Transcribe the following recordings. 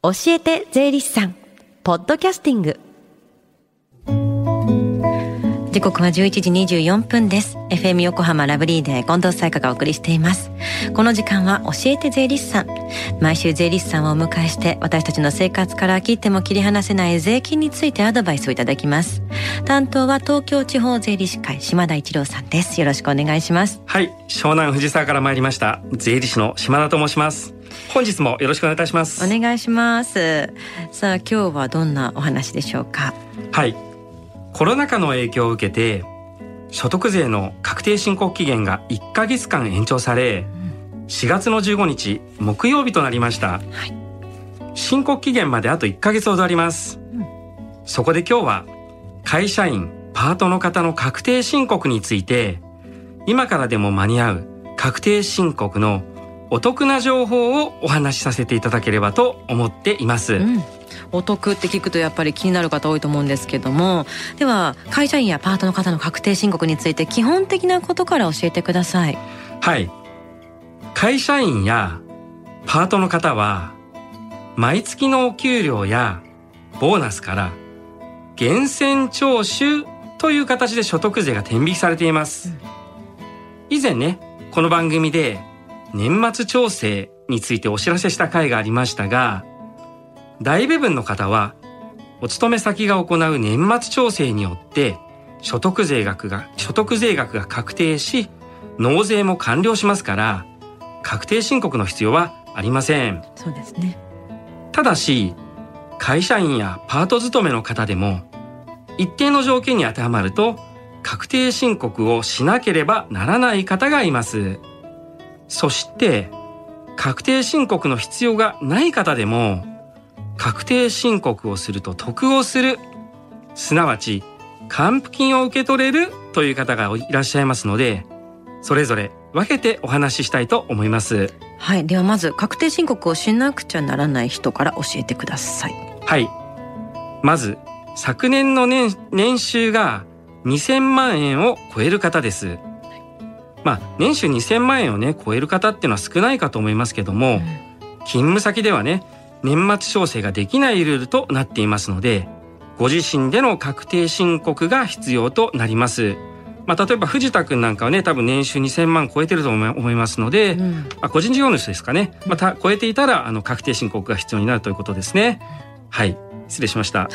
教えて税理士さん。ポッドキャスティング。時刻は11時24分です。FM 横浜ラブリーで近藤彩香がお送りしています。この時間は教えて税理士さん。毎週税理士さんをお迎えして私たちの生活から切っても切り離せない税金についてアドバイスをいただきます。担当は東京地方税理士会島田一郎さんです。よろしくお願いします。はい。湘南藤沢から参りました。税理士の島田と申します。本日もよろしくお願いいたします。お願いします。さあ今日はどんなお話でしょうか？はい。コロナ禍の影響を受けて所得税の確定申告期限が1ヶ月間延長され、4月の15日木曜日となりました、はい、申告期限まであと1ヶ月ほどあります、うん、そこで今日は会社員パートの方の確定申告について今からでも間に合う確定申告のお得な情報をお話しさせていただければと思っています、うん。お得って聞くとやっぱり気になる方多いと思うんですけども。では会社員やパートの方の確定申告について基本的なことから教えてください。はい。会社員やパートの方は毎月のお給料やボーナスから源泉徴収という形で所得税が天引きされています、以前ねこの番組で年末調整についてお知らせした回がありましたが大部分の方はお勤め先が行う年末調整によって所得税額が所得税額が確定し納税も完了しますから確定申告の必要はありません。そうですね。ただし会社員やパート勤めの方でも一定の条件に当てはまると確定申告をしなければならない方がいますそして確定申告の必要がない方でも確定申告をすると得をするすなわち還付金を受け取れるという方がいらっしゃいますのでそれぞれ分けてお話ししたいと思います。はい。ではまず確定申告をしなくちゃならない人から教えてください。はい。まず昨年の年年収が2000万円を超える方ですまあ年収2000万円をね超える方っていうのは少ないかと思いますけども、うん、勤務先ではね年末調整ができないルールとなっていますのでご自身での確定申告が必要となります。まあ、例えば藤田君なんかはね多分年収2,000万超えてると思いますので、うん、あ個人事業主ですかね、また超えていたらあの確定申告が必要になるということですね。はい失礼しました。はい、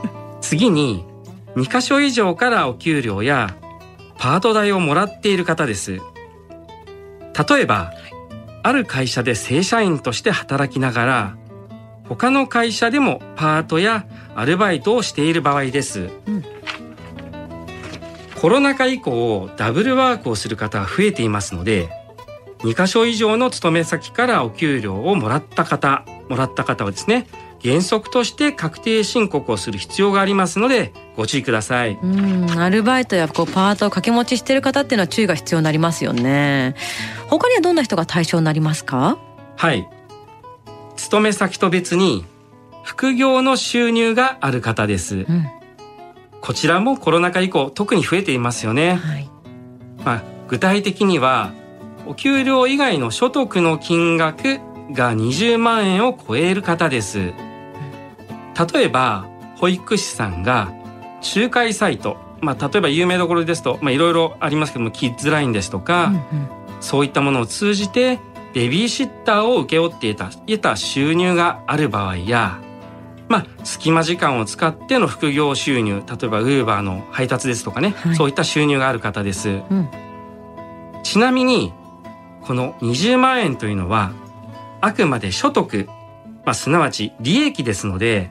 次に2箇所以上からお給料やパート代をもらっている方です。例えばある会社で正社員として働きながら他の会社でもパートやアルバイトをしている場合です、うん、コロナ禍以降ダブルワークをする方は増えていますので2箇所以上の勤め先からお給料をもらった方もらった方はですね原則として確定申告をする必要がありますのでご注意ください。うんアルバイトやこうパートを掛け持ちしている方っていうのは注意が必要になりますよね。他にはどんな人が対象になりますか？はい。勤め先と別に副業の収入がある方です、うん、こちらもコロナ禍以降特に増えていますよね、はい、まあ、具体的にはお給料以外の所得の金額が20万円を超える方です例えば保育士さんが仲介サイトまあ、例えば有名どころですと、まあ、いろいろありますけどもキッズラインですとか、うんうん、そういったものを通じてベビーシッターを請け負っていた得た収入がある場合や、まあ、隙間時間を使っての副業収入例えばウーバーの配達ですとかね、はい、そういった収入がある方です、うん、ちなみにこの20万円というのはあくまで所得、まあ、すなわち利益ですので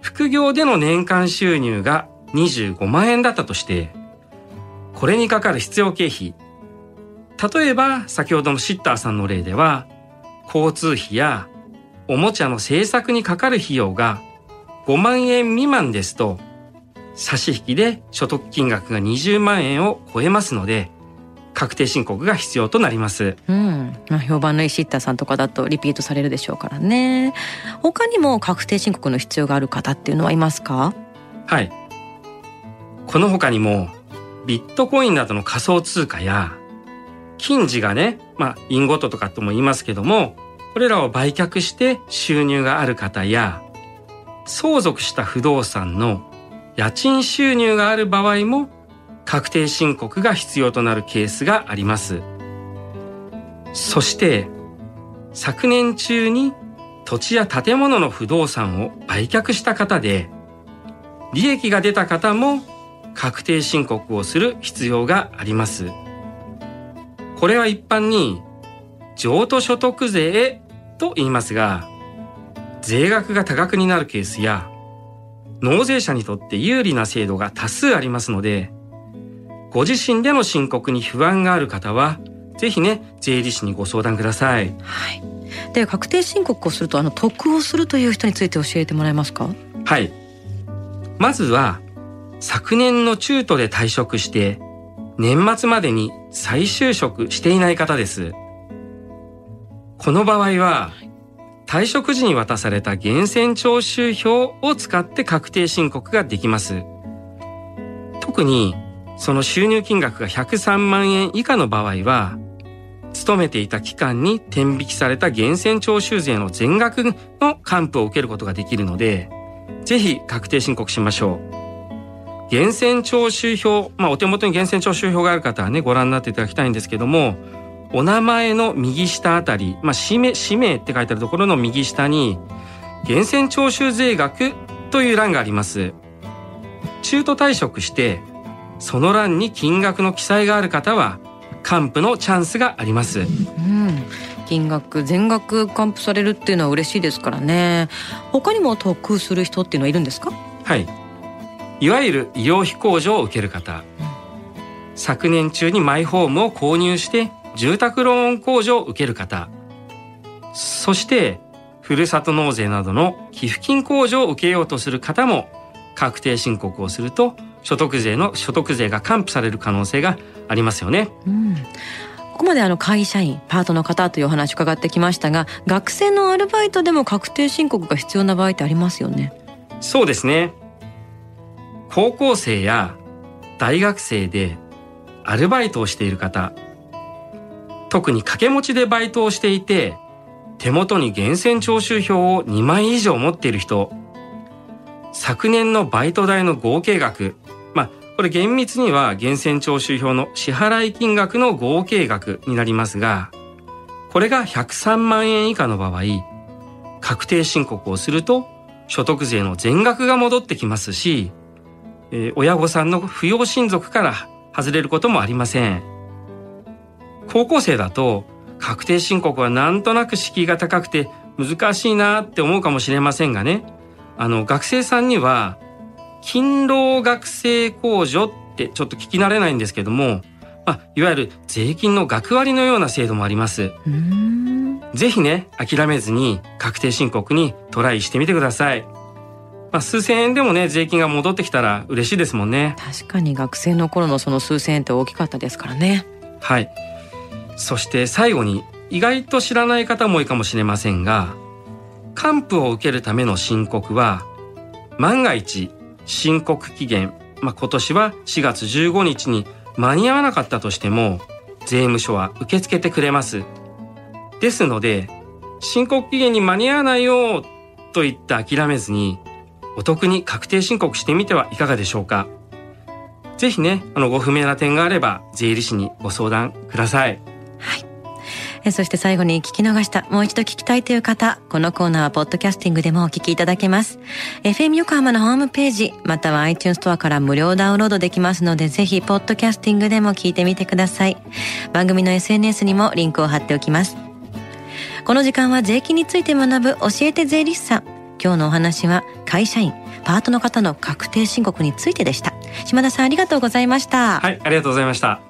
副業での年間収入が25万円だったとしてこれにかかる必要経費。例えば先ほどのシッターさんの例では交通費やおもちゃの製作にかかる費用が5万円未満ですと差し引きで所得金額が20万円を超えますので確定申告が必要となります。うん、まあ、評判のいいシッターさんとかだとリピートされるでしょうからね。他にも確定申告の必要がある方っていうのはいますか？はい。この他にもビットコインなどの仮想通貨や金次がね、まあ、インゴットとかとも言いますけども、これらを売却して収入がある方や、相続した不動産の家賃収入がある場合も確定申告が必要となるケースがあります。そして昨年中に土地や建物の不動産を売却した方で利益が出た方も確定申告をする必要があります。これは一般に譲渡所得税と言いますが、税額が多額になるケースや、納税者にとって有利な制度が多数ありますので、ご自身での申告に不安がある方は、ぜひね、税理士にご相談ください。はい。で、確定申告をすると、あの、得をするという人について教えてもらえますか？はい。まずは、昨年の中途で退職して、年末までに再就職していない方です。この場合は、退職時に渡された源泉徴収票を使って確定申告ができます。特に、その収入金額が103万円以下の場合は、勤めていた期間に転引きされた源泉徴収税の全額の還付を受けることができるので、ぜひ確定申告しましょう。源泉徴収票、まあ、お手元に源泉徴収票がある方はね、ご覧になっていただきたいんですけども、お名前の右下あたり、まあ、氏名、氏名って書いてあるところの右下に、源泉徴収税額という欄があります。中途退職して、その欄に金額の記載がある方は、還付のチャンスがあります。うん。金額全額還付されるっていうのは嬉しいですからね。他にも得する人っていうのはいるんですか？はい。いわゆる医療費控除を受ける方、昨年中にマイホームを購入して住宅ローン控除を受ける方、そしてふるさと納税などの寄付金控除を受けようとする方も確定申告をすると所得税の所得税が還付される可能性がありますよね。うんここまであの会社員、パートの方というお話伺ってきましたが、学生のアルバイトでも確定申告が必要な場合ってありますよね。そうですね。高校生や大学生でアルバイトをしている方、特に掛け持ちでバイトをしていて、手元に源泉徴収票を2枚以上持っている人、昨年のバイト代の合計額、まあ、これ厳密には源泉徴収票の支払い金額の合計額になりますが、これが103万円以下の場合、確定申告をすると所得税の全額が戻ってきますし、えー、親御さんの扶養親族から外れることもありません。高校生だと確定申告はなんとなく敷居が高くて難しいなって思うかもしれませんがね、あの学生さんには勤労学生控除ってちょっと聞き慣れないんですけども、まあ、いわゆる税金の学割のような制度もあります。ぜひね、諦めずに確定申告にトライしてみてください。まあ、数千円でもね税金が戻ってきたら嬉しいですもんね確かに学生の頃のその数千円って大きかったですからねはいそして最後に意外と知らない方も多いかもしれませんが還付を受けるための申告は万が一申告期限、まあ、今年は4月15日に間に合わなかったとしても税務署は受け付けてくれますですので申告期限に間に合わないよと言って諦めずにお得に確定申告してみてはいかがでしょうか。ぜひね、あの、ご不明な点があれば、税理士にご相談ください。えそして最後に聞き逃した、もう一度聞きたいという方、このコーナーはポッドキャスティングでもお聞きいただけます。FM 横浜のホームページ、または iTunes ストアから無料ダウンロードできますので、ぜひポッドキャスティングでも聞いてみてください。番組の SNS にもリンクを貼っておきます。この時間は税金について学ぶ教えて税理士さん。今日のお話は会社員、パートの方の確定申告についてでした。島田さんありがとうございました。はい、ありがとうございました。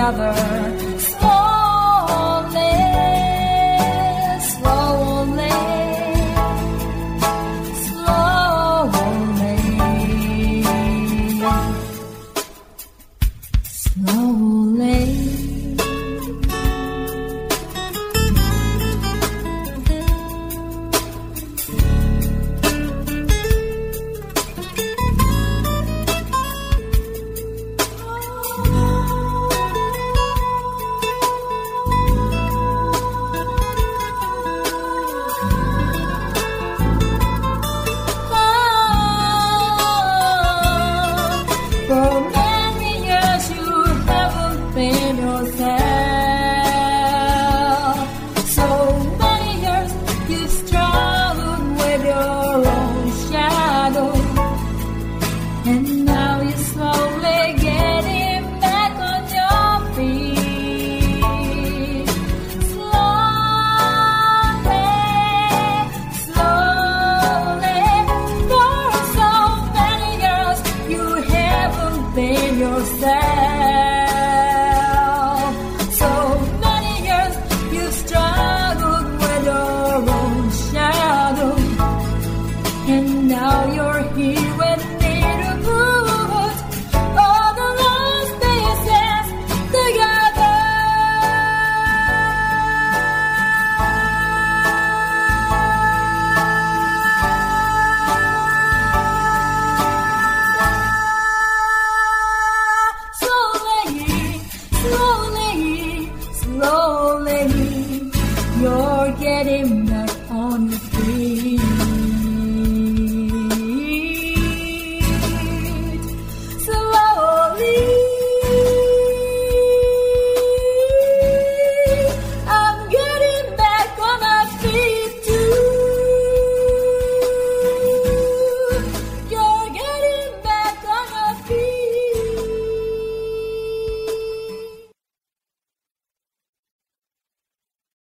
together.